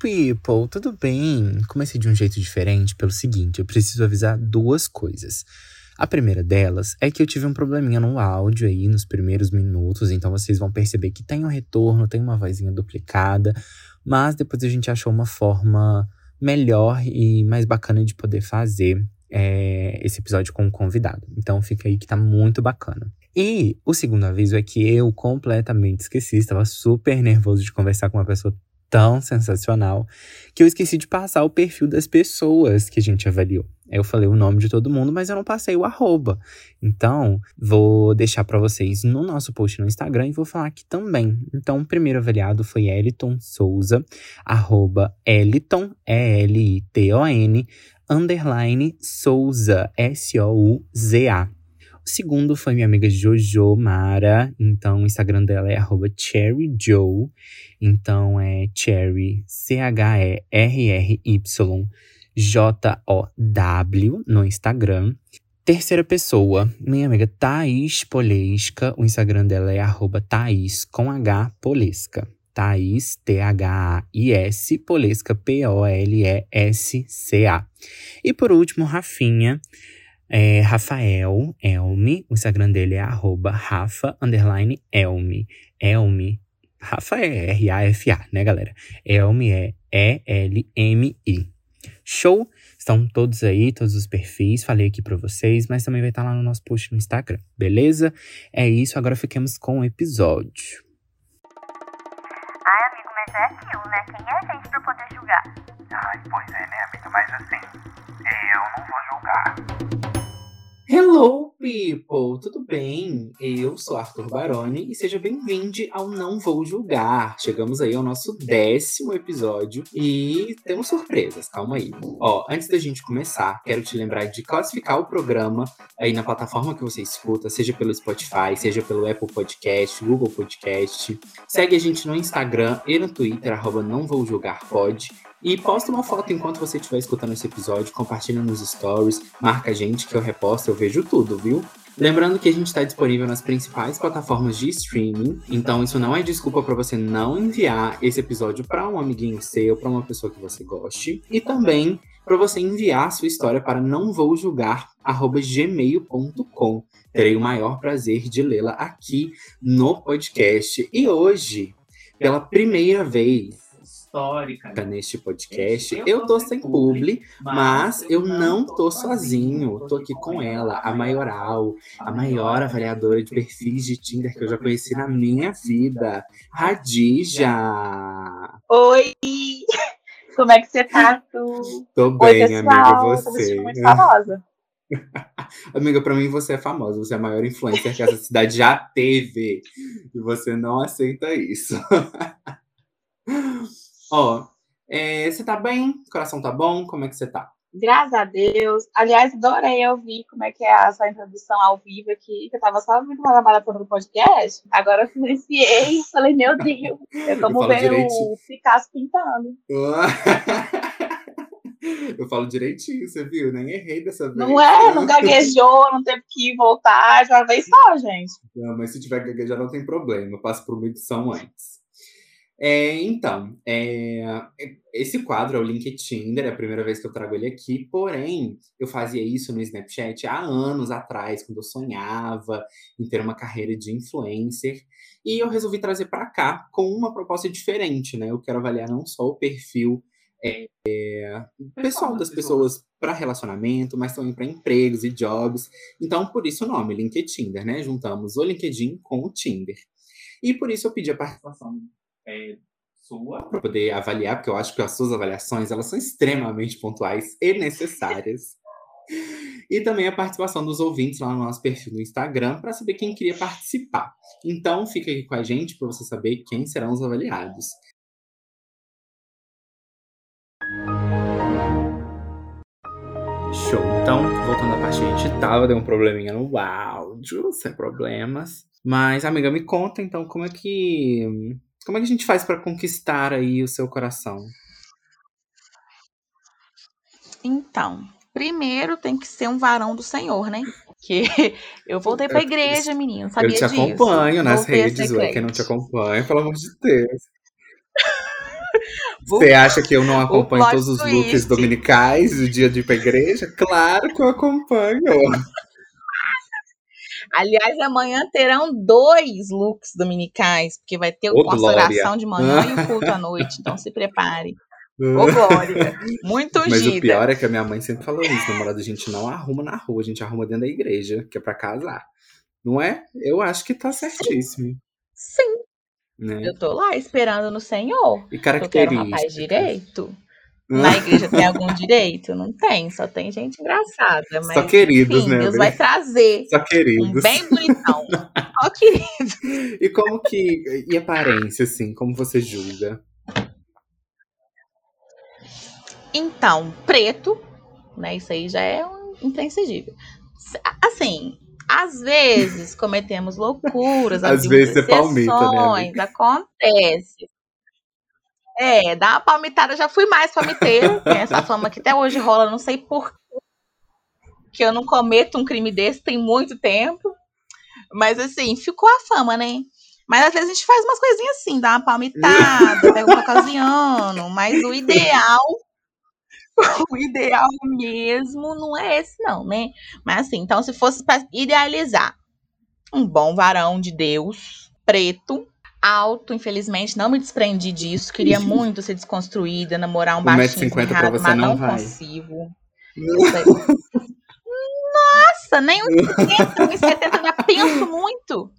people! Tudo bem? Comecei de um jeito diferente pelo seguinte: eu preciso avisar duas coisas. A primeira delas é que eu tive um probleminha no áudio aí nos primeiros minutos, então vocês vão perceber que tem um retorno, tem uma vozinha duplicada, mas depois a gente achou uma forma melhor e mais bacana de poder fazer é, esse episódio com um convidado. Então fica aí que tá muito bacana. E o segundo aviso é que eu completamente esqueci, estava super nervoso de conversar com uma pessoa tão sensacional que eu esqueci de passar o perfil das pessoas que a gente avaliou. Eu falei o nome de todo mundo, mas eu não passei o arroba. Então, vou deixar para vocês no nosso post no Instagram e vou falar aqui também. Então, o primeiro avaliado foi Eliton Souza, arroba Eliton, E-L-I-T-O-N, underline Souza, S-O-U-Z-A. Segundo foi minha amiga Jojo Mara. Então, o Instagram dela é cherryjoe. Então, é cherry, C-H-E-R-R-Y, J-O-W no Instagram. Terceira pessoa, minha amiga Thaís Polesca. O Instagram dela é arroba Thaís com H Polesca. Thaís, T-H-A-I-S, Polesca, P-O-L-E-S-C-A. E por último, Rafinha. É Rafael Elmi, o Instagram dele é arroba Rafa, underline Elmi. Elmi, Rafa é R-A-F-A, né, galera? Elmi é E-L-M-I. Show? Estão todos aí, todos os perfis, falei aqui para vocês, mas também vai estar lá no nosso post no Instagram, beleza? É isso, agora fiquemos com o episódio. Ai, amigo, mas é aquilo, né? Quem é a gente pra poder julgar? Ai, pois é, né, amiga? Mas assim, eu não vou julgar. Hello, people! Tudo bem? Eu sou Arthur Baroni e seja bem-vindo ao Não Vou Julgar. Chegamos aí ao nosso décimo episódio e temos surpresas, calma aí. Ó, antes da gente começar, quero te lembrar de classificar o programa aí na plataforma que você escuta, seja pelo Spotify, seja pelo Apple Podcast, Google Podcast. Segue a gente no Instagram e no Twitter, arroba Não Vou Julgar Pod. E posta uma foto enquanto você estiver escutando esse episódio, compartilha nos stories, marca a gente que eu reposto, eu vejo tudo, viu? Lembrando que a gente está disponível nas principais plataformas de streaming, então isso não é desculpa para você não enviar esse episódio para um amiguinho seu, para uma pessoa que você goste, e também para você enviar a sua história para não vou julgar@gmail.com. Terei o maior prazer de lê-la aqui no podcast. E hoje, pela primeira vez, histórica neste podcast. Eu tô sem publi, mas eu não tô sozinho. Tô aqui com ela, a maioral, a maior avaliadora de perfis de Tinder que eu já conheci na minha vida, Radija. Oi! Como é que você tá, tu? Tô bem, Oi, amiga, pessoal. Tô você. muito famosa. Amiga, pra mim você é famosa, você é a maior influencer que essa cidade já teve. E você não aceita isso. Ó, é, você tá bem? O coração tá bom? Como é que você tá? Graças a Deus. Aliás, adorei ouvir como é que é a sua introdução ao vivo aqui, que eu tava só ouvindo uma maratona do podcast. Agora eu silenciei e falei, meu Deus, é como direitinho. o Picasso pintando. Eu falo direitinho, você viu? Nem errei dessa vez. Não é? Não gaguejou, não teve que voltar de uma vez só, gente. Não, mas se tiver gaguejar não tem problema, eu passo por uma edição antes. É, então, é, esse quadro é o Link Tinder, é a primeira vez que eu trago ele aqui, porém, eu fazia isso no Snapchat há anos atrás, quando eu sonhava em ter uma carreira de influencer, e eu resolvi trazer para cá com uma proposta diferente, né? Eu quero avaliar não só o perfil é, pessoal das pessoas para relacionamento, mas também para empregos e jobs. Então, por isso o nome, LinkedIn Tinder, né? Juntamos o LinkedIn com o Tinder. E por isso eu pedi a participação é, sua para poder avaliar, porque eu acho que as suas avaliações elas são extremamente pontuais e necessárias. E também a participação dos ouvintes lá no nosso perfil no Instagram para saber quem queria participar. Então, fica aqui com a gente para você saber quem serão os avaliados. Show. Então, voltando à parte que a gente tava, deu um probleminha no áudio, sem problemas. Mas, amiga, me conta então como é que. Como é que a gente faz para conquistar aí o seu coração? Então, primeiro tem que ser um varão do Senhor, né? Que eu voltei pra Eu- igreja, menino, sabia eu te disso? acompanho nas Voltei a redes, ué. Quem não te acompanha, pelo amor de Deus. Você acha que eu não acompanho todos os looks twist. dominicais do dia de ir pra igreja? Claro que eu acompanho. Aliás, amanhã terão dois looks dominicais, porque vai ter o consagração de manhã e o culto à noite. Então se prepare. Ô, Glória. Muito Mas o ungida. pior é que a minha mãe sempre falou isso: namorado a gente não arruma na rua, a gente arruma dentro da igreja, que é pra casar. Não é? Eu acho que tá certíssimo. Sim, Né? eu tô lá esperando no Senhor. E Eu quero um características. rapaz direito. Na igreja tem algum direito? Não tem, só tem gente engraçada. Mas, Só queridos, enfim, né, Deus vai trazer Só um queridos. bem bonitão. Ó, querido. E como que. E aparência, assim, como você julga? Então, preto, né? Isso aí já é um. S- Assim, às vezes cometemos loucuras, Às vezes você palmita, né, acontece. É, dá uma palmitada, já fui mais palmiteira. Tem essa fama que até hoje rola, não sei por que eu não cometo um crime desse tem muito tempo. Mas assim, ficou a fama, né? Mas às vezes a gente faz umas coisinhas assim, dá uma palmitada, pega um caucasiano, mas o ideal o ideal mesmo não é esse, não, né? Mas assim, então, se fosse para idealizar um bom varão de Deus, preto, alto, infelizmente, não me desprendi disso. Queria muito ser desconstruída, namorar um baixinho 1,50 pra esmirrado, você mas não não vai. consigo. Nossa, nem 1,70, 1,70 eu já penso muito.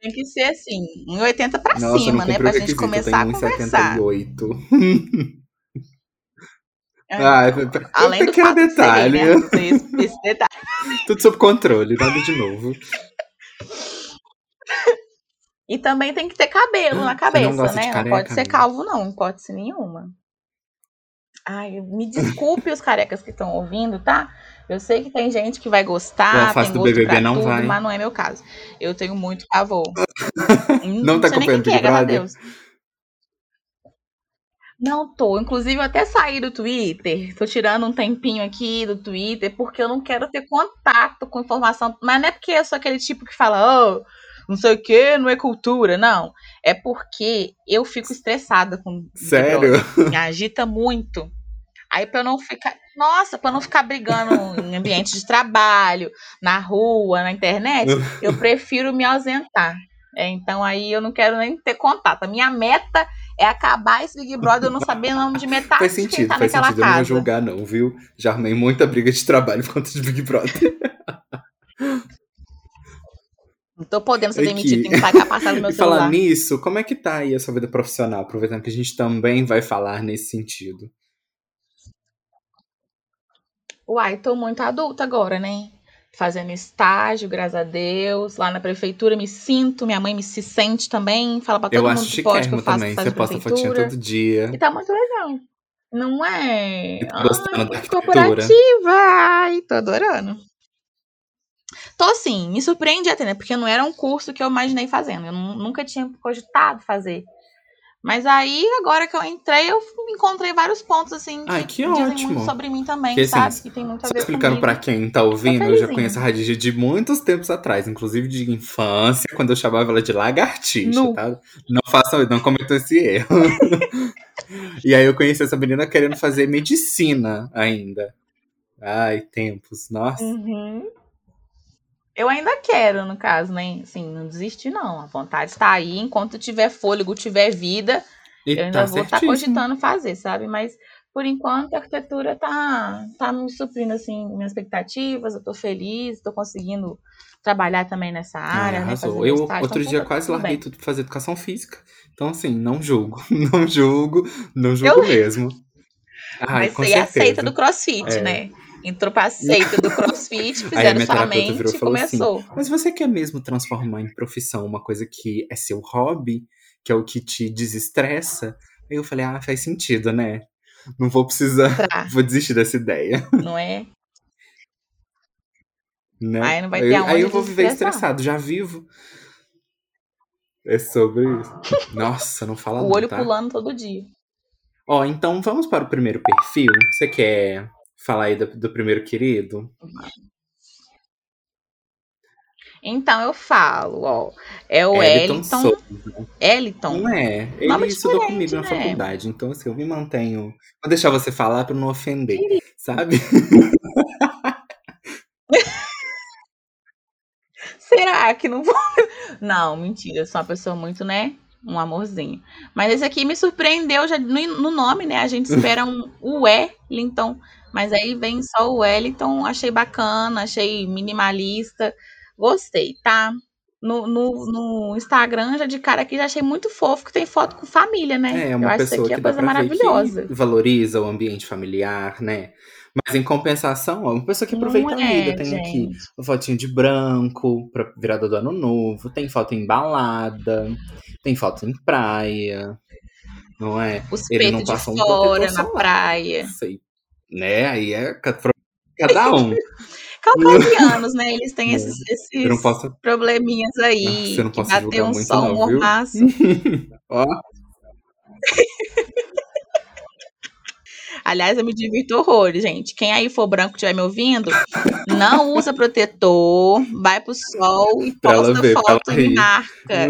Tem que ser assim, 1,80 pra Nossa, cima, né? Pra gente começar a conversar. 1,78. É. Ah, Além um do fato detalhe. gay, né? Esse, esse detalhe. Tudo sob controle, nada de novo. E também tem que ter cabelo na cabeça, gosta de né? careca, não pode ser calvo, não, não pode ser nenhuma. Ai, me desculpe os carecas que estão ouvindo, tá? Eu sei que tem gente que vai O gostar, tem do gosto BBB não tudo, vai. mas não é meu caso. Eu tenho muito pavor. Não tá sei nem acompanhando que Big é? Deus. Não tô. Inclusive, eu até saí do Twitter. Tô tirando um tempinho aqui do Twitter, porque eu não quero ter contato com informação. Mas não é porque eu sou aquele tipo que fala, oh, não sei o que, não é cultura. Não. É porque eu fico estressada com Sério? Me agita muito. Aí, pra eu não ficar. Nossa, pra eu não ficar brigando em ambiente de trabalho, na rua, na internet, eu prefiro me ausentar. É, então aí eu não quero nem ter contato. A minha meta é acabar esse Big Brother eu não saber o nome de metade Faz de quem sentido, tá faz naquela sentido. Eu não vou casa. julgar, não, viu? Já arrumei muita briga de trabalho por conta de Big Brother. Não tô podendo ser Aqui. demitido, tem que pagar passar no meu E falar celular. nisso, como é que tá aí a sua vida profissional? Aproveitando que a gente também vai falar nesse sentido. Uai, tô muito adulta agora, né? Fazendo estágio, graças a Deus. Lá na prefeitura me sinto, minha mãe me se sente também. Fala pra todo eu mundo acho que pode que eu faço também. Você posta fotinha todo dia. E tá muito legal. Não é? E tá gostando da Ai, arquitetura? corporativa. Ai, tô adorando. Tô assim, me surpreende até, né? Porque não era um curso que eu imaginei fazendo. Eu nu- nunca tinha cogitado fazer. Mas aí, agora que eu entrei, eu encontrei vários pontos, assim, que Ai, que dizem ótimo. muito sobre mim também, Porque, assim, sabe? Que tem muito a ver explicando comigo. pra quem tá ouvindo, eu já conheço a Radija de muitos tempos atrás, inclusive de infância, quando eu chamava ela de lagartixa, Nu. tá? Não façam, não cometam esse erro. e aí eu conheci essa menina querendo fazer medicina ainda. Ai, tempos, nossa. Uhum. Eu ainda quero, no caso, né? Assim, não desistir, não. A vontade está aí. Enquanto tiver fôlego, tiver vida, E eu ainda tá vou estar certíssimo. cogitando fazer, sabe? Mas, por enquanto, a arquitetura tá, tá me suprindo, assim, minhas expectativas. Eu tô feliz, tô conseguindo trabalhar também nessa Ai, área, né? arrasou. fazer Eu estágio, outro então dia tá quase tudo larguei bem. tudo pra fazer educação física. Então, assim, não julgo. Não julgo, não julgo mesmo. Ai, Mas a certeza. seita do crossfit, É. né? Entrou pra seita do crossfit, Aí fizeram sua mente e assim, começou. Mas você quer mesmo transformar em profissão uma coisa que é seu hobby, que é o que te desestressa? Aí eu falei, ah, faz sentido, né? Não vou precisar, Pra, vou desistir dessa ideia, não é? né? Aí não vai aí, ter aí aonde eu vou viver estressado, já vivo. É sobre isso. Nossa, não fala O não, olho tá? pulando todo dia. Ó, então vamos para o primeiro perfil. Você quer falar aí do, do primeiro querido? Então eu falo, ó. É o Eliton Eliton. Não é. Ele Nome estudou comigo na né? faculdade. Então, assim, eu me mantenho. Vou deixar você falar pra não ofender, sabe? Será que não vou? Não, mentira. Eu sou uma pessoa muito, né? Um amorzinho. Mas esse aqui me surpreendeu já no, no nome, né? A gente espera um o Wellington. Mas aí vem só o Wellington. Achei bacana, achei minimalista. Gostei, tá? No, no, no Instagram, já de cara aqui, já achei muito fofo que tem foto com família, né? É Eu uma acho isso pessoa aqui que dá coisa maravilhosa. valoriza o ambiente familiar, né? Mas em compensação, ó, uma pessoa que Não aproveita a é, vida. Tem aqui gente. uma fotinho de branco pra virada do ano novo, tem foto em balada, tem foto em praia, não é? Os Ele não peitos de passa um fora protetor na praia. Sei. Né? Aí é cada um. Caucasianos, né? Eles têm Não, esses, esses posso. probleminhas aí. Você não bater julgar um muito, sol, não, um mormaço. Ó, Aliás, eu me divirto horrores, gente. Quem aí for branco e estiver me ouvindo, não usa protetor, vai pro sol e Pra posta ver, foto e marca.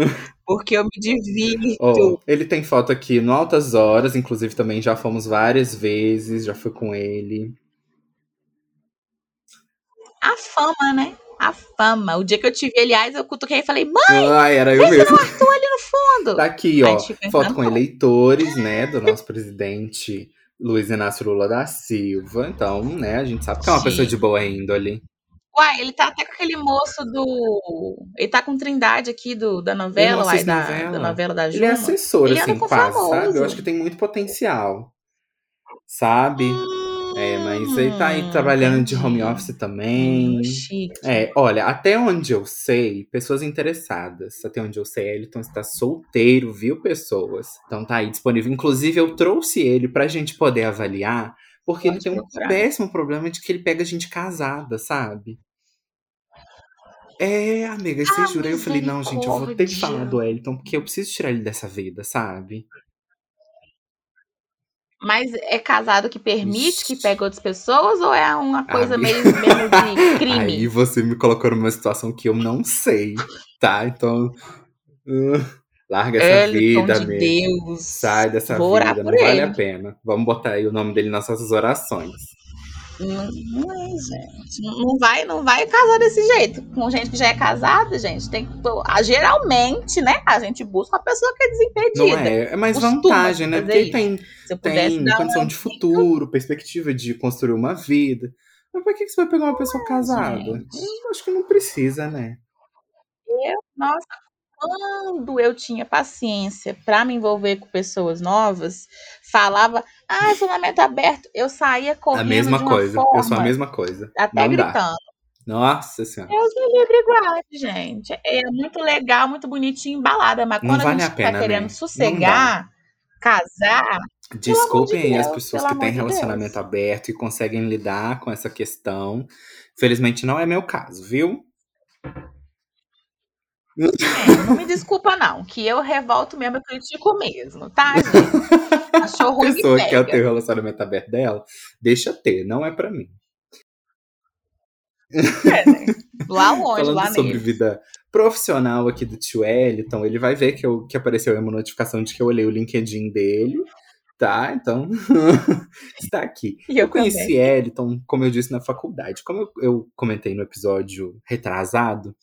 Porque eu me divirto. ó, ele tem foto aqui no Altas Horas, inclusive também já fomos várias vezes, já fui com ele. A fama, né? A fama. O dia que eu te vi, aliás, eu cutuquei e falei, mãe, Ai, era eu mesmo. tô ali no fundo. Tá aqui, ó, foto com encantado. eleitores, né, do nosso presidente Luiz Inácio Lula da Silva. Então, né, a gente sabe que é uma Sim. pessoa de boa índole. Uai, ele tá até com aquele moço do. Ele tá com Trindade aqui do, da novela, uai, da, novela. da novela da Ele é Juma. assessor, Ele assim, quase, famoso. sabe? Eu acho que tem muito potencial, sabe? É, mas ele tá aí Hum, trabalhando de home office também. Hum, chique. É, olha, até onde eu sei, pessoas interessadas. Até onde eu sei, Elton está solteiro, viu, pessoas? Então tá aí disponível. Inclusive, eu trouxe ele pra gente poder avaliar, porque ele Pode tem um procurar. péssimo problema de que ele pega gente casada, sabe? É, amiga, você Ah, jura? Eu falei, não, gente, eu vou ter que falar do Elton, porque eu preciso tirar ele dessa vida, sabe? Mas é casado que permite que pegue outras pessoas ou é uma coisa Amiga. meio, meio de crime? Aí você me colocou numa situação que eu não sei, tá? Então, uh, larga essa Elton vida, de amiga. Deus. Sai dessa vida, por não vale ele. a pena. Vamos botar aí o nome dele nas nossas orações. Não, não é, gente. Não- Não vai, não vai casar desse jeito. Com gente que já é casada, gente. Tem que. Geralmente, né? A gente busca uma pessoa que é Não desimpedida. é? É mais vantagem, né? Porque isso. tem, tem condição de futuro, perspectiva de construir uma vida. Mas pra que que você vai pegar uma pessoa casada? gente. Eu acho que não precisa, né? Eu, nossa, quando eu tinha paciência para me envolver com pessoas novas, falava, ah, relacionamento aberto, eu saía correndo a mesma de coisa. forma, Eu sou a mesma coisa. até não dá. gritando. Nossa senhora. Deus me livre guarde, gente. É muito legal, muito bonitinho, embalada, mas Não quando vale a a gente pena, tá né? querendo Não sossegar, casar, Desculpem aí as Deus, pessoas pelo que têm de relacionamento Deus. aberto e conseguem lidar com essa questão. Felizmente não é meu caso, viu? É, não me desculpa não, que eu revolto mesmo, eu critico mesmo, tá, gente? Achou A ruim, me pessoa que quer ter o relacionamento aberto dela, deixa ter, não é pra mim. É, né? Lá longe, Falando lá sobre nele. vida profissional aqui do tio Eliton, ele vai ver que, eu, que apareceu uma notificação de que eu olhei o LinkedIn dele, tá? Então, está aqui. E Eu eu conheci também. Eliton, como eu disse, na faculdade. Como eu, eu comentei no episódio retrasado,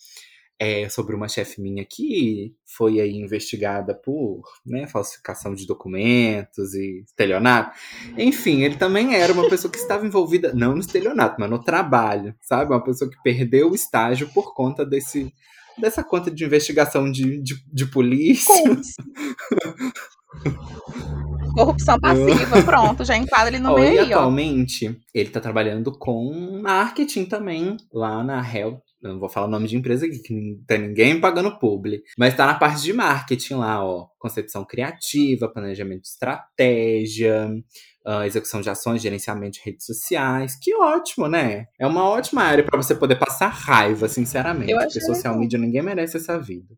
é, sobre uma chefe minha que foi aí investigada por né, falsificação de documentos e estelionato. Enfim, ele também era uma pessoa que estava envolvida, não no estelionato, mas no trabalho, sabe? Uma pessoa que perdeu o estágio por conta desse, dessa conta de investigação de, de, de polícia. Corrupção passiva, pronto, já enquadra ele no e meio ó. atualmente, ele tá trabalhando com marketing também, lá na Hell. Eu não vou falar o nome de empresa aqui, que não tem ninguém pagando publi. Mas tá na parte de marketing lá, ó. Concepção criativa, planejamento de estratégia, ah, execução de ações, gerenciamento de redes sociais. Que ótimo, né? É uma ótima área pra você poder passar raiva, sinceramente. Eu Porque social legal. media ninguém merece essa vida.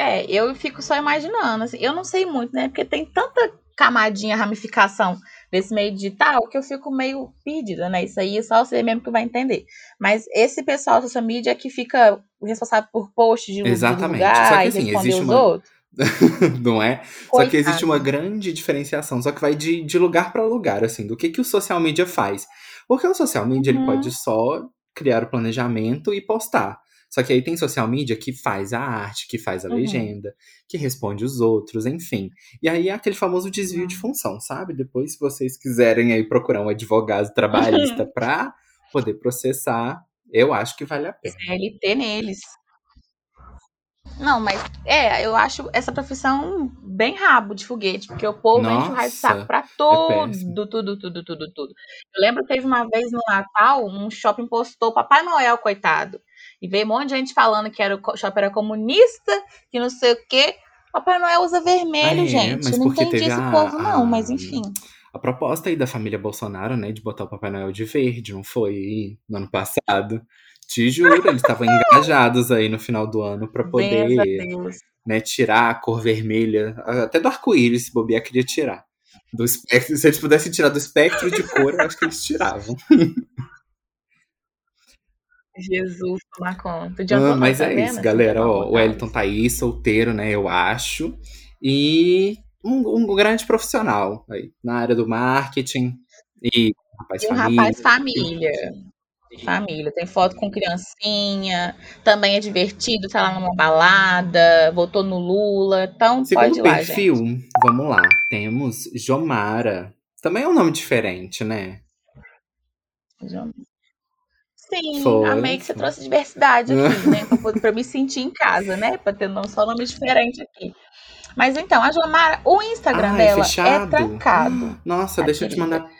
É, eu fico só imaginando, assim, eu não sei muito, né? Porque tem tanta camadinha, ramificação desse meio digital que eu fico meio perdida, né? Isso aí só você mesmo que vai entender. Mas esse pessoal da social media que fica responsável por posts de Exatamente. divulgar Só que, assim, responder existe os uma- outros. não é? Só que existe Coitado. uma grande diferenciação, só que vai de, de lugar para lugar, assim, do que, que o social media faz. Porque o social media, ele Uhum. pode só criar o planejamento e postar. Só que aí tem social media que faz a arte, que faz a Uhum. legenda, que responde os outros, enfim. E aí é aquele famoso desvio Uhum. de função, sabe? Depois, se vocês quiserem aí procurar um advogado trabalhista pra poder processar, eu acho que vale a pena. CLT neles. Não, mas é, eu acho essa profissão bem rabo de foguete, porque o povo enche o raio de saco Nossa, pra péssimo. tudo, tudo, tudo, tudo, tudo. Eu lembro que teve uma vez no Natal, um shopping postou Papai Noel, coitado. E veio um monte de gente falando que era o shopping era comunista, que não sei o quê. Papai Noel usa vermelho, Ah, é? gente. Não entendi esse a- povo, não, a- mas enfim. A proposta aí da família Bolsonaro, né, de botar o Papai Noel de verde, não foi no ano passado? Te juro, eles estavam engajados aí no final do ano pra Graças a poder, Deus. né, tirar a cor vermelha, até do arco-íris, se bobear, queria tirar. Do espectro, se eles pudessem tirar do espectro de cor, eu acho que eles tiravam. Jesus tomar conta. De Ah, mas é vendo? isso, galera. Ó, o. Wellington tá aí, solteiro, né, eu acho. E um, um grande profissional aí, na área do marketing. E rapaz E um família. rapaz família. Família. Tem foto com criancinha. Também é divertido, tá lá numa balada. Votou no Lula. Então Segundo pode ir lá, perfil, gente. vamos lá. Temos Jomara. Também é um nome diferente, né? Sim, Foi, amei que você trouxe diversidade aqui, né? Eu me sentir em casa, né? Pra ter não só nome diferente aqui. Mas então, a Jomara, o Instagram Ah, é dela é fechado? trancado. Nossa, Tá, deixa eu te querida? mandar.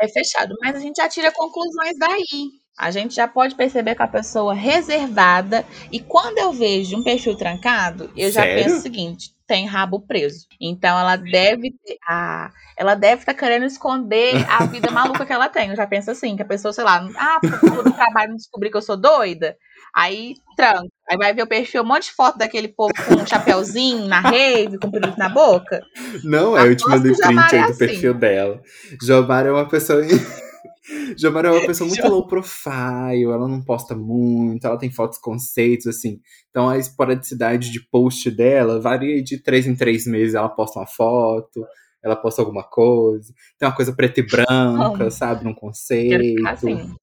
É fechado, mas a gente já tira conclusões daí. A gente já pode perceber que a pessoa reservada. E quando eu vejo um perfil trancado, eu já Sério? penso o seguinte: tem rabo preso. Então ela deve ter. Ah, ela deve estar querendo esconder a vida maluca que ela tem. Eu já penso assim, que a pessoa, sei lá, ah, por trabalho não descobrir que eu sou doida. Aí tranca. Aí vai ver o perfil, um monte de foto daquele povo com um chapéuzinho na rave, com pirulito na boca. Não, é, eu te Aposto mandei que Jomara print aí é do assim. perfil dela. Jomara é uma pessoa. Jomara é uma pessoa muito low profile, ela não posta muito, ela tem fotos conceitos, assim. Então a esporadicidade de post dela varia de três em três meses. Ela posta uma foto, ela posta alguma coisa. Tem uma coisa preta e branca, Amo. sabe? Num conceito. assim.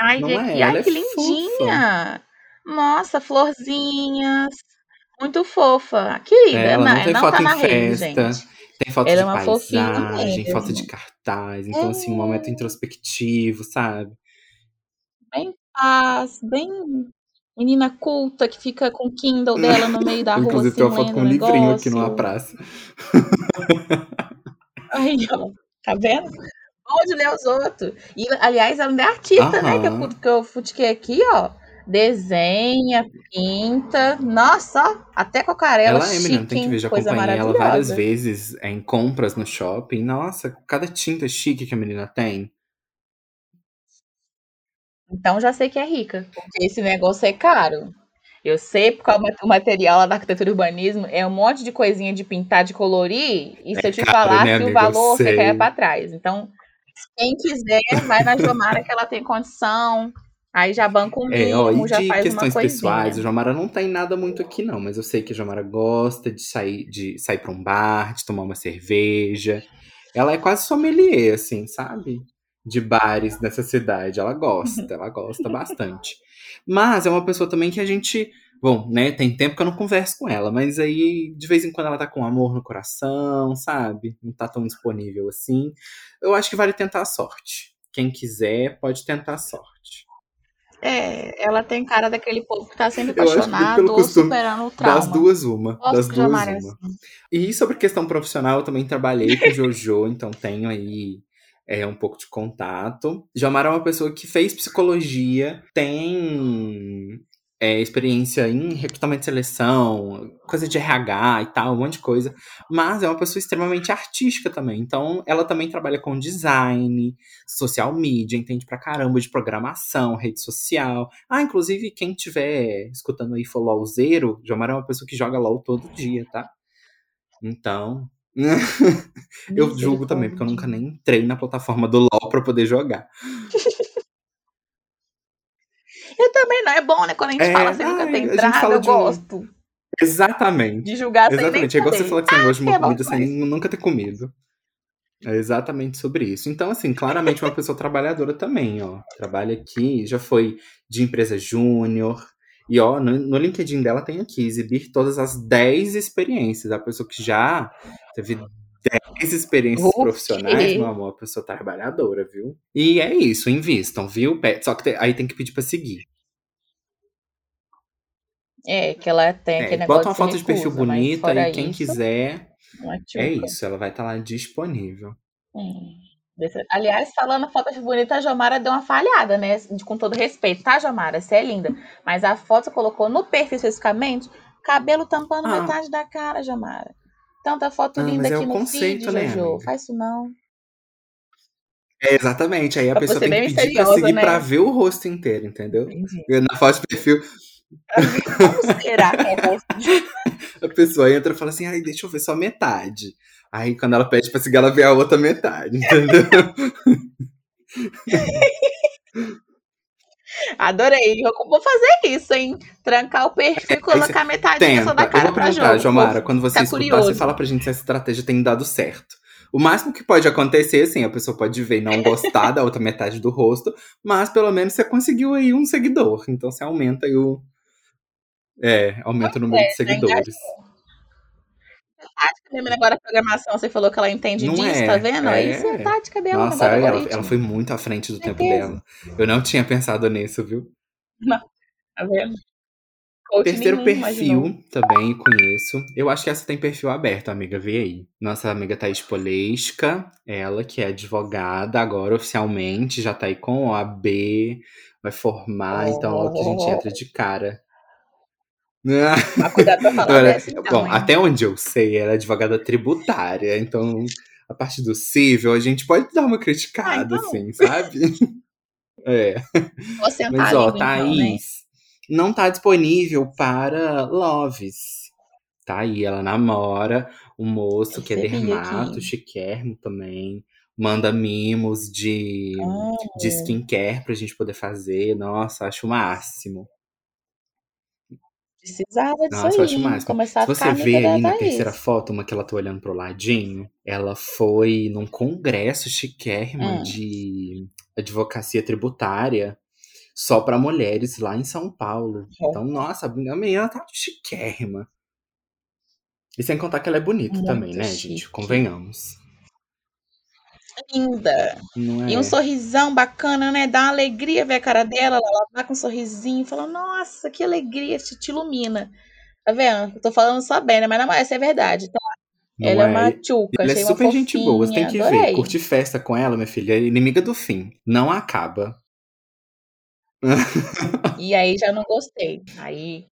Ai, Não é? Ai, é que fofa. lindinha! Nossa, florzinhas. Muito fofa. Querida, É, ela não, não tem não foto tá em na rede, festa, gente. Tem foto Ela de é uma paisagem, foto de mesmo. cartaz. Então, assim, um É. momento introspectivo, sabe? Bem paz, bem menina culta que fica com o Kindle dela no meio da rua, Inclusive, tem assim, uma foto lendo com um livrinho aqui negócio. numa praça. Aí, ó, tá vendo? Bom de ler os outros. E, aliás, ela ainda é artista, né? Que eu, Aham. que eu futiquei aqui, ó. Desenha, pinta. Nossa, até com aquarela Ela é, menina, tem que ver, já acompanhei ela várias vezes em compras no shopping. Nossa, cada tinta chique que a menina tem. Então já sei que é rica, porque esse negócio é caro. Eu sei porque o ma- o material lá da arquitetura e urbanismo é um monte de coisinha de pintar, de colorir, e se É eu te caro, falar né, que o amiga? Eu valor você cai pra trás. Então, quem quiser, vai na Jomara que ela tem condição. Aí já banca um É, ó, e mimo, já de faz uma questões pessoais, o. Jomara não tem nada muito aqui, não, mas eu sei que a Jomara gosta de sair, de sair pra um bar, de tomar uma cerveja. Ela é quase sommelier, assim, sabe? De bares dessa cidade. Ela gosta, ela gosta bastante. Mas é uma pessoa também que a gente. Bom, né? Tem tempo que eu não converso com ela, mas aí de vez em quando ela tá com amor no coração, sabe? Não tá tão disponível assim. Eu acho que vale tentar a sorte. Quem quiser, pode tentar a sorte. É, ela tem cara daquele povo que tá sempre apaixonado ou superando o Das trauma. duas, uma. Gosto Das duas, uma. assim. E sobre questão profissional, eu também trabalhei com Jojo, então tenho aí é, um pouco de contato. Jomara é uma pessoa que fez psicologia, tem é, experiência em recrutamento e seleção, coisa de RH e tal, um monte de coisa. Mas é uma pessoa extremamente artística também. Então, ela também trabalha com design, social media, entende pra caramba de programação, rede social. Ah, inclusive, quem tiver escutando aí for LOLzeiro, Jomara é uma pessoa que joga LOL todo dia, tá? Então, eu julgo também, porque eu nunca nem entrei na plataforma do LOL pra poder jogar. Eu também não. É bom, né? Quando a gente É, fala sem nunca ai, ter entrado, eu de gosto Exatamente. de julgar sem nem Exatamente. É igual você falar que você não gosta de é uma bom comida sem nunca ter comido. É exatamente sobre isso. Então, assim, claramente uma pessoa trabalhadora também, ó. Trabalha aqui, já foi de empresa júnior. E, ó, no, no LinkedIn dela tem aqui, exibir todas as 10 experiências. A pessoa que já teve 10 experiências Ok. profissionais, meu amor, a pessoa trabalhadora, viu? E é isso, invistam, viu? Só que aí tem que pedir pra seguir. É, que ela tem É, aquele negócio bota uma de foto de perfil recusa, mas bonita fora e quem isso, quiser, é isso, ela vai estar lá disponível. Hum. Aliás, falando fotos bonitas, a Jomara deu uma falhada, né? De- Com todo respeito, tá, Jomara? Você é linda. Mas a foto você colocou no perfil especificamente, cabelo tampando Ah. metade da cara, Jomara. Tanta foto Ah, linda é aqui o no conceito, feed, né, Jojo. amiga? Faz isso não. É, exatamente. Aí a Pra pessoa tem que pedir pra seguir né? pra ver o rosto inteiro, entendeu? Entendi. Na foto de perfil, Como será que é o rosto de a pessoa entra e fala assim, ai, deixa eu ver só metade. Aí quando ela pede pra seguir, ela vê a outra metade, entendeu? Adorei. Eu vou fazer isso, hein? Trancar o perfil e colocar metade só da Tenta. Eu cara vou pra jogo. Jomara, quando você ficar escutar, curioso. você fala pra gente se essa estratégia tem dado certo. O máximo que pode acontecer, assim, a pessoa pode ver e não gostar da outra metade do rosto, mas pelo menos você conseguiu aí um seguidor. Então você aumenta aí o. É, aumenta o número de já seguidores. Tática mesmo agora a programação, você falou que ela entende Não disso, é, tá vendo? é. Isso é a tática dela, Nossa, ela, ela foi muito à frente do tempo dela. Eu não tinha pensado nisso, viu? Tá vendo? Coach Terceiro nenhum imaginou. perfil, também conheço. Eu acho que essa tem perfil aberto, amiga. Vê aí. Nossa amiga Thaís Polesca, ela que é advogada agora oficialmente, já tá aí com o AB, vai formar, então logo que a gente entra de cara. Mas cuidado pra falar dessa, então, Bom, hein? até onde eu sei, ela é advogada tributária, então a parte do civil a gente pode dar uma criticada, Ah, então. assim, sabe? É. Mas, ó, língua, então, né? Thaís não tá disponível para Loves. Tá aí, ela namora um moço que é dermato, aqui. chiquérrimo também. Manda mimos de, Hum. de skincare pra gente poder fazer. Nossa, acho o máximo. Precisava disso Nossa, aí, máximo. Começar Se a você vê aí na terceira Thaís. foto, uma que ela tá olhando pro ladinho, ela foi num congresso chiquérrimo Hum. de advocacia tributária só pra mulheres lá em São Paulo. Ó. Então, nossa, a menina tá chiquérrima. E sem contar que ela é bonita Muito também, né, chique. gente? Convenhamos. Linda. É? E um sorrisão bacana, né? Dá uma alegria ver a cara dela. Ela vai com um sorrisinho, fala, nossa, que alegria, isso te ilumina. Tá vendo? Eu tô falando só bem, né? Mas não, essa é verdade. Tá? Não ela é, é? uma tchuca, Ela é super gente boa, você tem que fofinha, ver. adorei. Curtir festa com ela, minha filha, é inimiga do fim. Não acaba. E aí já não gostei. Aí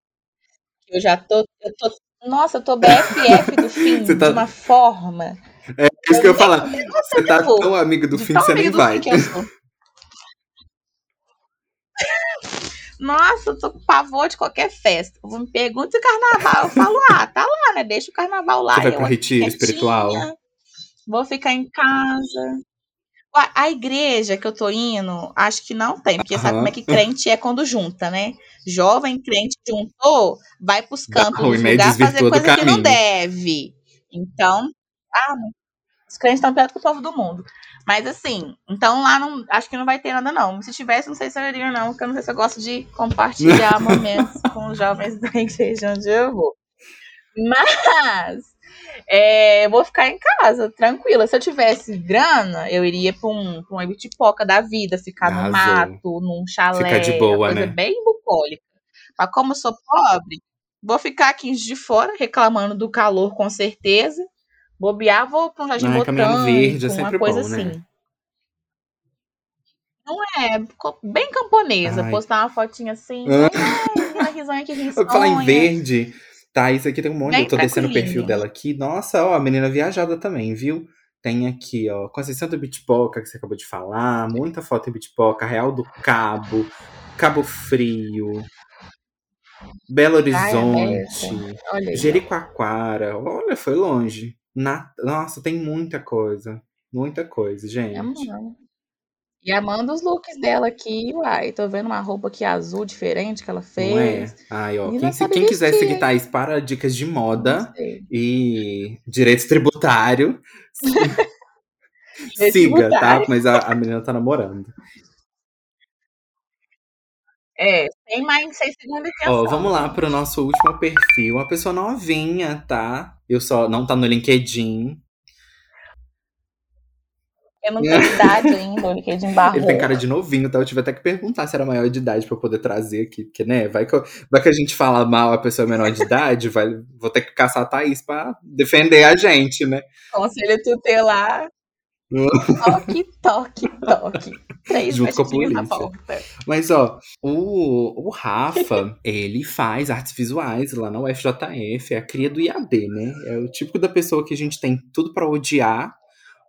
eu já tô, eu tô nossa, eu tô BFF do fim tá- de uma forma. É isso que eu ia falar. Você tá vou. tão amiga do de fim que você nem vai. Nossa, eu tô com pavor de qualquer festa. Eu me pergunta se carnaval. Eu falo, ah, tá lá, né? Deixa o carnaval lá. Você vai pro retiro espiritual? Vou ficar em casa. Ué, A igreja que eu tô indo, acho que não tem, porque sabe Aham. como é que crente é quando junta, né? Jovem crente juntou, vai pros cantos dos lugares fazer coisa que não deve. Então, ah, os crentes estão pior que o povo do mundo. Mas assim, então lá não, acho que não vai ter nada não. Se tivesse, não sei se eu iria não, porque eu não sei se eu gosto de compartilhar momentos com os jovens da igreja onde eu vou. Mas é, eu vou ficar em casa, tranquila. Se eu tivesse grana, eu iria pra um, pra uma bitipoca da vida, ficar no Arrasou. mato, num chalé, Ficar de boa, uma coisa né? bem bucólica. Mas como eu sou pobre, vou ficar aqui de fora, reclamando do calor com certeza. Bobear, vou pra um jardim Ai, botânico, verde é uma coisa bom, né? assim. Não é, bem camponesa, Ai. postar uma fotinha assim, Ah. ai, aquela risonha que Eu vou falar em risonha. verde. Tá, isso aqui tem um monte. Bem eu tô descendo o perfil dela aqui. Nossa, ó, a menina viajada também, viu? Tem aqui, ó, Conceição do Bitpoca, que você acabou de falar. Muita foto em Bitpoca. Real do Cabo. Cabo Frio. Belo Horizonte. aberta. Olha. Jericoacoara. Olha, foi longe. Na... Nossa, tem muita coisa. Muita coisa, gente. Amando. E amando os looks dela aqui, uai. Tô vendo uma roupa aqui azul diferente que ela é? fez. Ai, ó. Quem, se- quem quiser seguir? Thaís para dicas de moda e direito tributário, Direito siga, tá? tributário. Mas a, a menina tá namorando. É, sem mais, sem segunda intenção. Ó, vamos lá pro nosso último perfil. Uma pessoa novinha, tá? Eu só não tá no LinkedIn. Eu não tenho idade ainda, o LinkedIn barrou. Ele tem cara de novinho, tá? Eu tive até que perguntar se era maior de idade pra eu poder trazer aqui. Porque, né, vai que, eu- vai que a gente fala mal a pessoa é menor de idade, vai, vou ter que caçar a Thaís pra defender a gente, né? Conselho tutelar. toque, toque, toque. Três Junto com a polícia. Mas, ó, o, o Rafa, ele faz artes visuais lá na UFJF, é a cria do IAD, né? É o típico da pessoa que a gente tem tudo pra odiar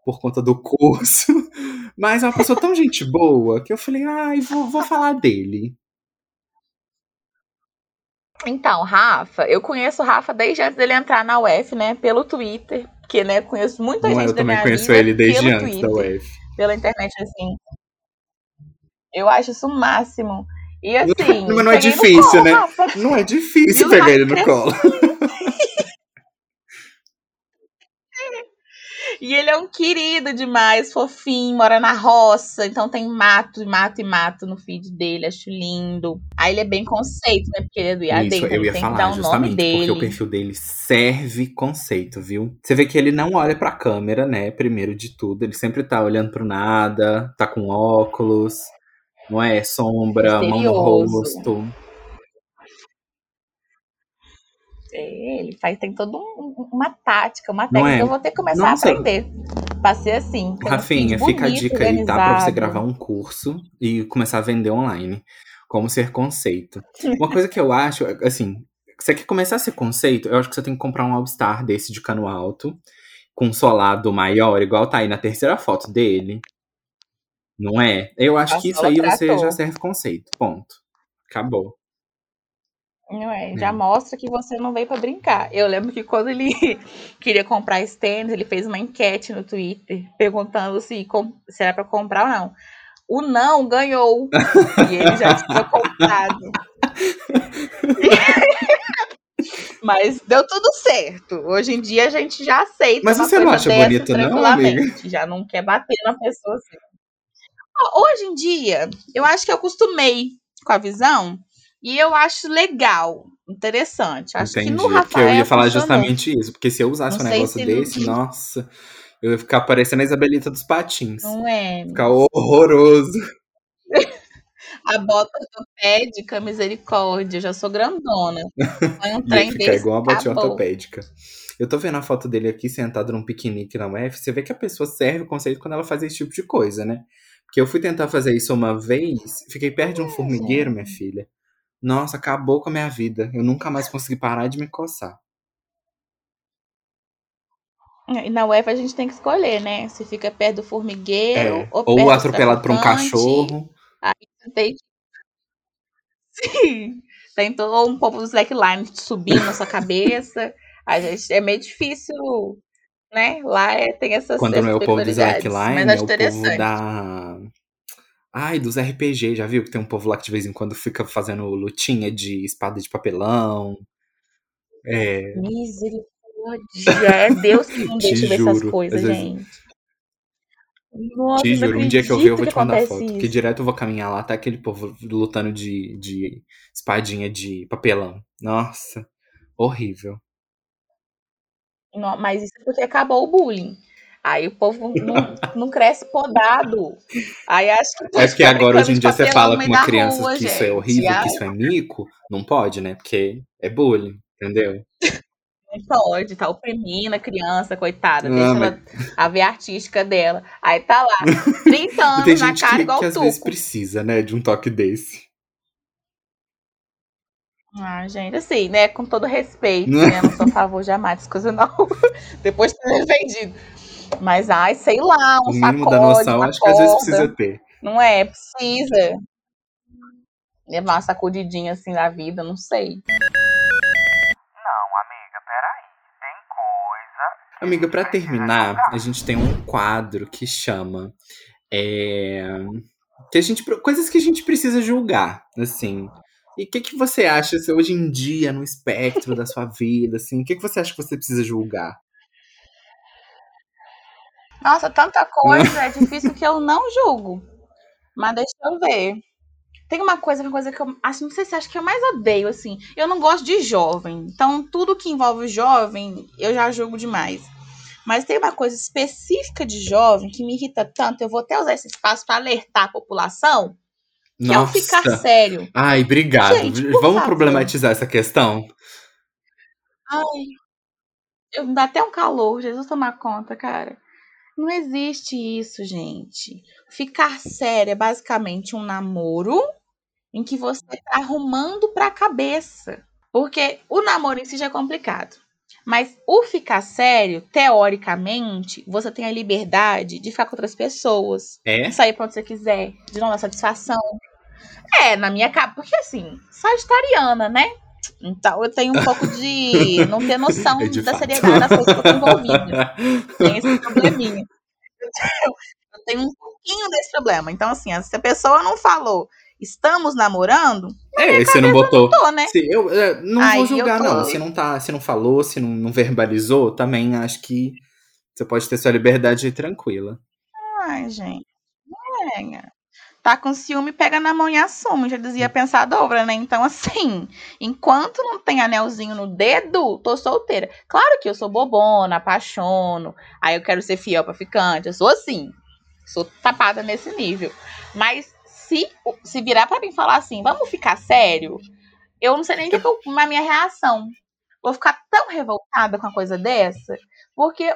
por conta do curso. Mas é uma pessoa tão gente boa que eu falei, ai, vou, vou falar dele. Então, Rafa, eu conheço o Rafa desde antes dele entrar na UF, né? Pelo Twitter. Porque, né, conheço muita Não é? gente Eu da também minha conheço ele desde antes da Twitter, UF. pela internet, assim. Eu acho isso o máximo. E assim. Mas não é difícil, colo, né? Rafa. Não é difícil pegar ele no colo. E ele é um querido demais, fofinho, mora na roça, então tem mato, mato e mato no feed dele, acho lindo. Aí ele é bem conceito, né? Porque ele é do IAD, Isso, então eu ele ia tem que dar falar o nome justamente, porque dele. o perfil dele serve conceito, viu? Você vê que ele não olha pra câmera, né? Primeiro de tudo, ele sempre tá olhando pro nada, tá com óculos, não é? Sombra, mão no Misterioso. rosto. É, ele faz, tem toda um- uma tática, uma técnica. é? Eu vou ter que começar Nossa. a aprender. Pra ser assim. um Rafinha, fica a dica aí, tá? Pra você organizado. gravar um curso e começar a vender online. Como ser conceito. Uma coisa que eu acho, assim, você quer começar a ser conceito, eu acho que você tem que comprar um All-Star desse de cano alto, com solado maior, igual tá aí na terceira foto dele. Não é? Eu acho que isso aí você tratou. já serve conceito. Ponto. Acabou. Não é, É. já mostra que você não veio pra brincar. Eu lembro que quando ele queria comprar esse tênis, ele fez uma enquete no Twitter perguntando se, se era pra comprar ou não. O não ganhou. e ele já tinha comprado. Mas deu tudo certo. Hoje em dia a gente já aceita. Mas você não acha bonito, não, tranquilamente. Já não quer bater na pessoa assim. Hoje em dia, eu acho que eu acostumei com a visão e eu acho legal, interessante. Acho Entendi. que no Rafael eu ia falar justamente isso. Porque se eu usasse Não um negócio se- desse, nossa, eu ia ficar parecendo a Isabelita dos Patins. Não é? Ficar horroroso. A bota ortopédica, misericórdia, eu já sou grandona. Põe um trem desse, igual botinha acabou. ortopédica. Eu tô vendo a foto dele aqui sentado num piquenique na UF. Você vê que a pessoa serve o conceito quando ela faz esse tipo de coisa, né? Porque eu fui tentar fazer isso uma vez, fiquei perto de um formigueiro, minha filha. Nossa, acabou com a minha vida. Eu nunca mais consegui parar de me coçar. E na UF a gente tem que escolher, né? Se fica perto do formigueiro É. ou, Ou atropelado por um cachorro. Tem... Sim. Tem todo um povo do slackline subindo na sua cabeça. A gente é meio difícil, né? Lá é, tem essas Quando não é o povo do Slackline, Mas é o povo da. Ai, dos RPG, já viu? Que tem um povo lá que de vez em quando fica fazendo lutinha de espada de papelão. É, Misericórdia. É Deus que não deixa ver essas coisas, vezes- gente. Nossa, te juro, um dia que eu ver eu vou te mandar foto. isso. Porque direto eu vou caminhar lá, tá aquele povo lutando de, de espadinha de papelão. Nossa, horrível. Não, mas isso é porque acabou o bullying. Aí o povo não, não cresce podado. Aí acho que É porque agora hoje em dia você fala com uma criança rua, que isso é gente. horrível, Ai, que isso é mico, não pode, né? Porque é bullying, entendeu? Não pode, tá oprimindo a criança, coitada. Não, deixa mas- ela a ver a artística dela. Aí tá lá, 30 anos Tem na gente cara que, igual que às vezes Tuco. precisa, né, de um toque desse. Ah, gente, assim, né? Com todo respeito, né? Não sou a favor jamais dessas coisas, não. Depois de ter vendido. Mas, ai, sei lá, um O mínimo sacode, da noção, uma acho que às vezes corda. precisa ter. Não é? Precisa. Levar uma sacudidinha assim na vida, não sei. Não, amiga, peraí. Tem coisa Amiga, pra terminar, a gente tem um quadro que chama. é, que a gente, coisas que a gente precisa julgar, assim. E o que, que você acha, se hoje em dia, no espectro da sua vida, assim, o que, que você acha que você precisa julgar? Nossa, tanta coisa, é difícil que eu não julgo. Mas deixa eu ver. Tem uma coisa, uma coisa que eu acho, não sei se acho que eu mais odeio, assim. Eu não gosto de jovem. Então, tudo que envolve jovem, eu já julgo demais. Mas tem uma coisa específica de jovem que me irrita tanto, eu vou até usar esse espaço para alertar a população, que é o ficar sério. Ai, obrigado. Gente, Vamos favor. problematizar essa questão? Ai, eu dá até um calor, Jesus tomar conta, cara. Não existe isso, gente. Ficar sério é basicamente um namoro em que você tá arrumando pra cabeça. Porque o namoro em si já é complicado. Mas o ficar sério, teoricamente, você tem a liberdade de ficar com outras pessoas, É? sair pra onde você quiser, de não dar satisfação. É, na minha cabeça, porque assim, sagitariana, né? Então eu tenho um pouco de não ter noção É da fato. seriedade das coisas que eu tô envolvida. Tem esse probleminha. Eu tenho, um pouquinho desse problema. Então, assim, se a pessoa não falou estamos namorando, É, você não botou. tô, né? Se eu, é, não Aí vou julgar, não. Se não tá, se não falou, se não, não verbalizou, também acho que você pode ter sua liberdade tranquila. Ai, gente. É. Tá com ciúme, pega na mão e assume. Já dizia pensadora, né? Então, assim, enquanto não tem anelzinho no dedo, tô solteira. Claro que eu sou bobona, apaixono. Aí eu quero ser fiel pra ficante. Eu sou assim. Sou tapada nesse nível. Mas se, se virar pra mim falar assim, vamos ficar sério, eu não sei nem o que eu- a minha reação. Vou ficar tão revoltada com a coisa dessa, porque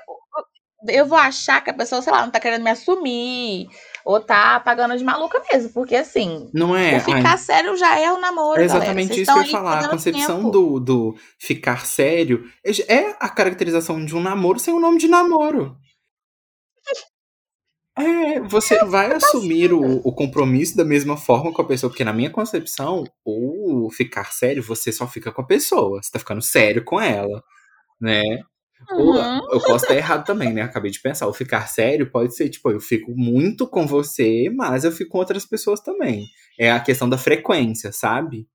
eu vou achar que a pessoa, sei lá, não tá querendo me assumir, ou tá pagando de maluca mesmo, porque assim, Não é? o ficar sério já é o namoro, É exatamente isso que eu ia falar. A concepção do, do ficar sério é a caracterização de um namoro sem o nome de namoro. É, você vai assumir o, o compromisso da mesma forma com a pessoa, porque na minha concepção, o ficar sério, você só fica com a pessoa. Você tá ficando sério com ela, né? Uhum. eu posso estar errado também, né? Acabei de pensar. O ficar sério pode ser, tipo, eu fico muito com você, mas eu fico com outras pessoas também. É a questão da frequência, sabe?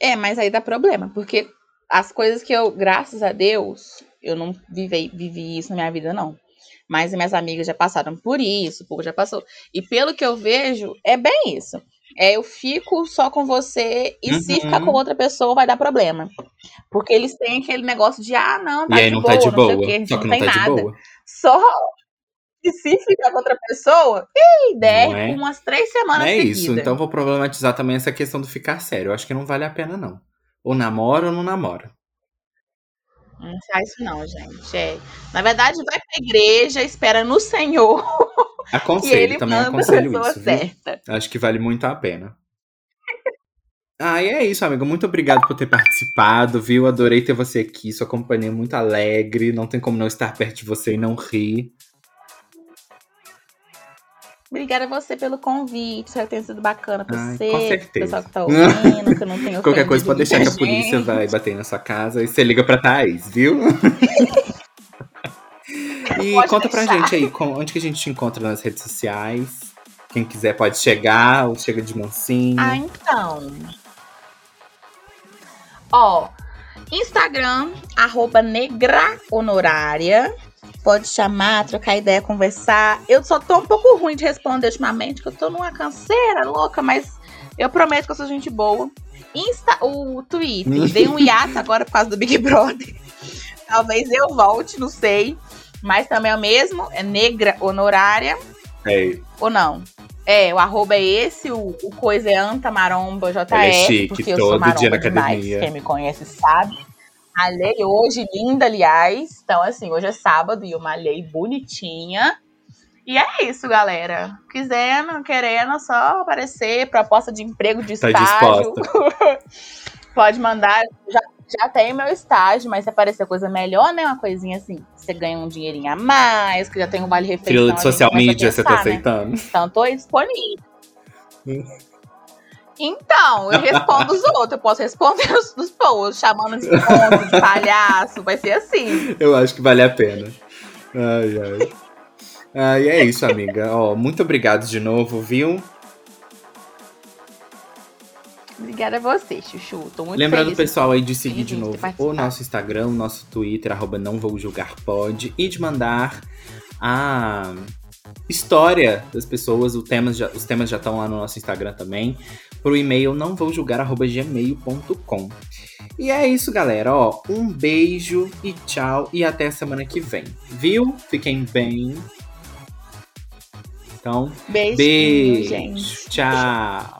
É, mas aí dá problema, porque as coisas que eu, graças a Deus, eu não vivi, vivi isso na minha vida, não. Mas minhas amigas já passaram por isso, o povo já passou. E pelo que eu vejo, é bem isso. É, eu fico só com você e se Uhum. ficar com outra pessoa vai dar problema. Porque eles têm aquele negócio de, ah, não, tá e aí de não boa, tá de não sei boa. o quê, Só não que não tem tá de nada. boa. Só que se ficar com outra pessoa, ih, der Não é? umas três Não semanas é seguidas. isso. Então vou problematizar também essa questão do ficar sério. Eu acho que não vale a pena, não. Ou namora ou não namora. Não faz isso não, gente. É. Na verdade, vai pra igreja, espera no Senhor Aconselho, ele também manda a aconselho pessoa isso, certa. Acho que vale muito a pena. Ah, e é isso, amigo. Muito obrigado por ter participado, viu? Adorei ter você aqui. Sua companhia é muito alegre. Não tem como não estar perto de você e não rir. Obrigada a você pelo convite. Espero que tenha sido bacana pra Ai, você, com certeza. pessoal que tá ouvindo, que eu não tenho Qualquer coisa pode deixar que a polícia vai bater na sua casa e você liga pra Thaís, viu? e Pode conta pra deixar. gente aí, onde que a gente te encontra nas redes sociais? Quem quiser pode chegar, ou chega de mansinho. Ah, então. Ó, Instagram, arroba negra honorária. Pode chamar, trocar ideia, conversar. Eu só tô um pouco ruim de responder ultimamente, que eu tô numa canseira louca, mas eu prometo que eu sou gente boa. Insta, o Twitter, dei um hiato agora por causa do Big Brother. Talvez eu volte, não sei. Mas também é o mesmo, é negra honorária. É, Ou não? É, o arroba é esse, o, o coisa é Anta Maromba Ela é chique, porque eu todo sou maromba dia na demais, academia. quem me conhece sabe. Malhei hoje, linda, aliás. Então, assim, hoje é sábado e eu malhei bonitinha. E é isso, galera. Quisendo, querendo, só aparecer, proposta de emprego de Tá estágio. Pode mandar. Já, já tem meu estágio, mas se aparecer coisa melhor, né? Uma coisinha assim, você ganha um dinheirinho a mais, que já tem um vale refeição. Fila a de social media, você tá pensar, né? aceitando? Então, tô disponível. Então, eu respondo os outros. Eu posso responder os dos posts, chamando de ponto, de palhaço. Vai ser assim. Eu acho que vale a pena. Ai, ai. Ah, e é isso, amiga. Ó, muito obrigado de novo, viu? Obrigada a você, Chuchu. Tô muito Lembrando o pessoal aí de seguir de novo o nosso Instagram, o nosso Twitter, arroba não vou julgar pode, e de mandar a história das pessoas, o temas já- os temas já estão lá no nosso Instagram também, pro e-mail não vou julgar arroba gmail.com. E é isso, galera. Ó, um beijo e tchau e até semana que vem. Viu? Fiquem bem. Então, Beijinho, beijo. gente. Tchau.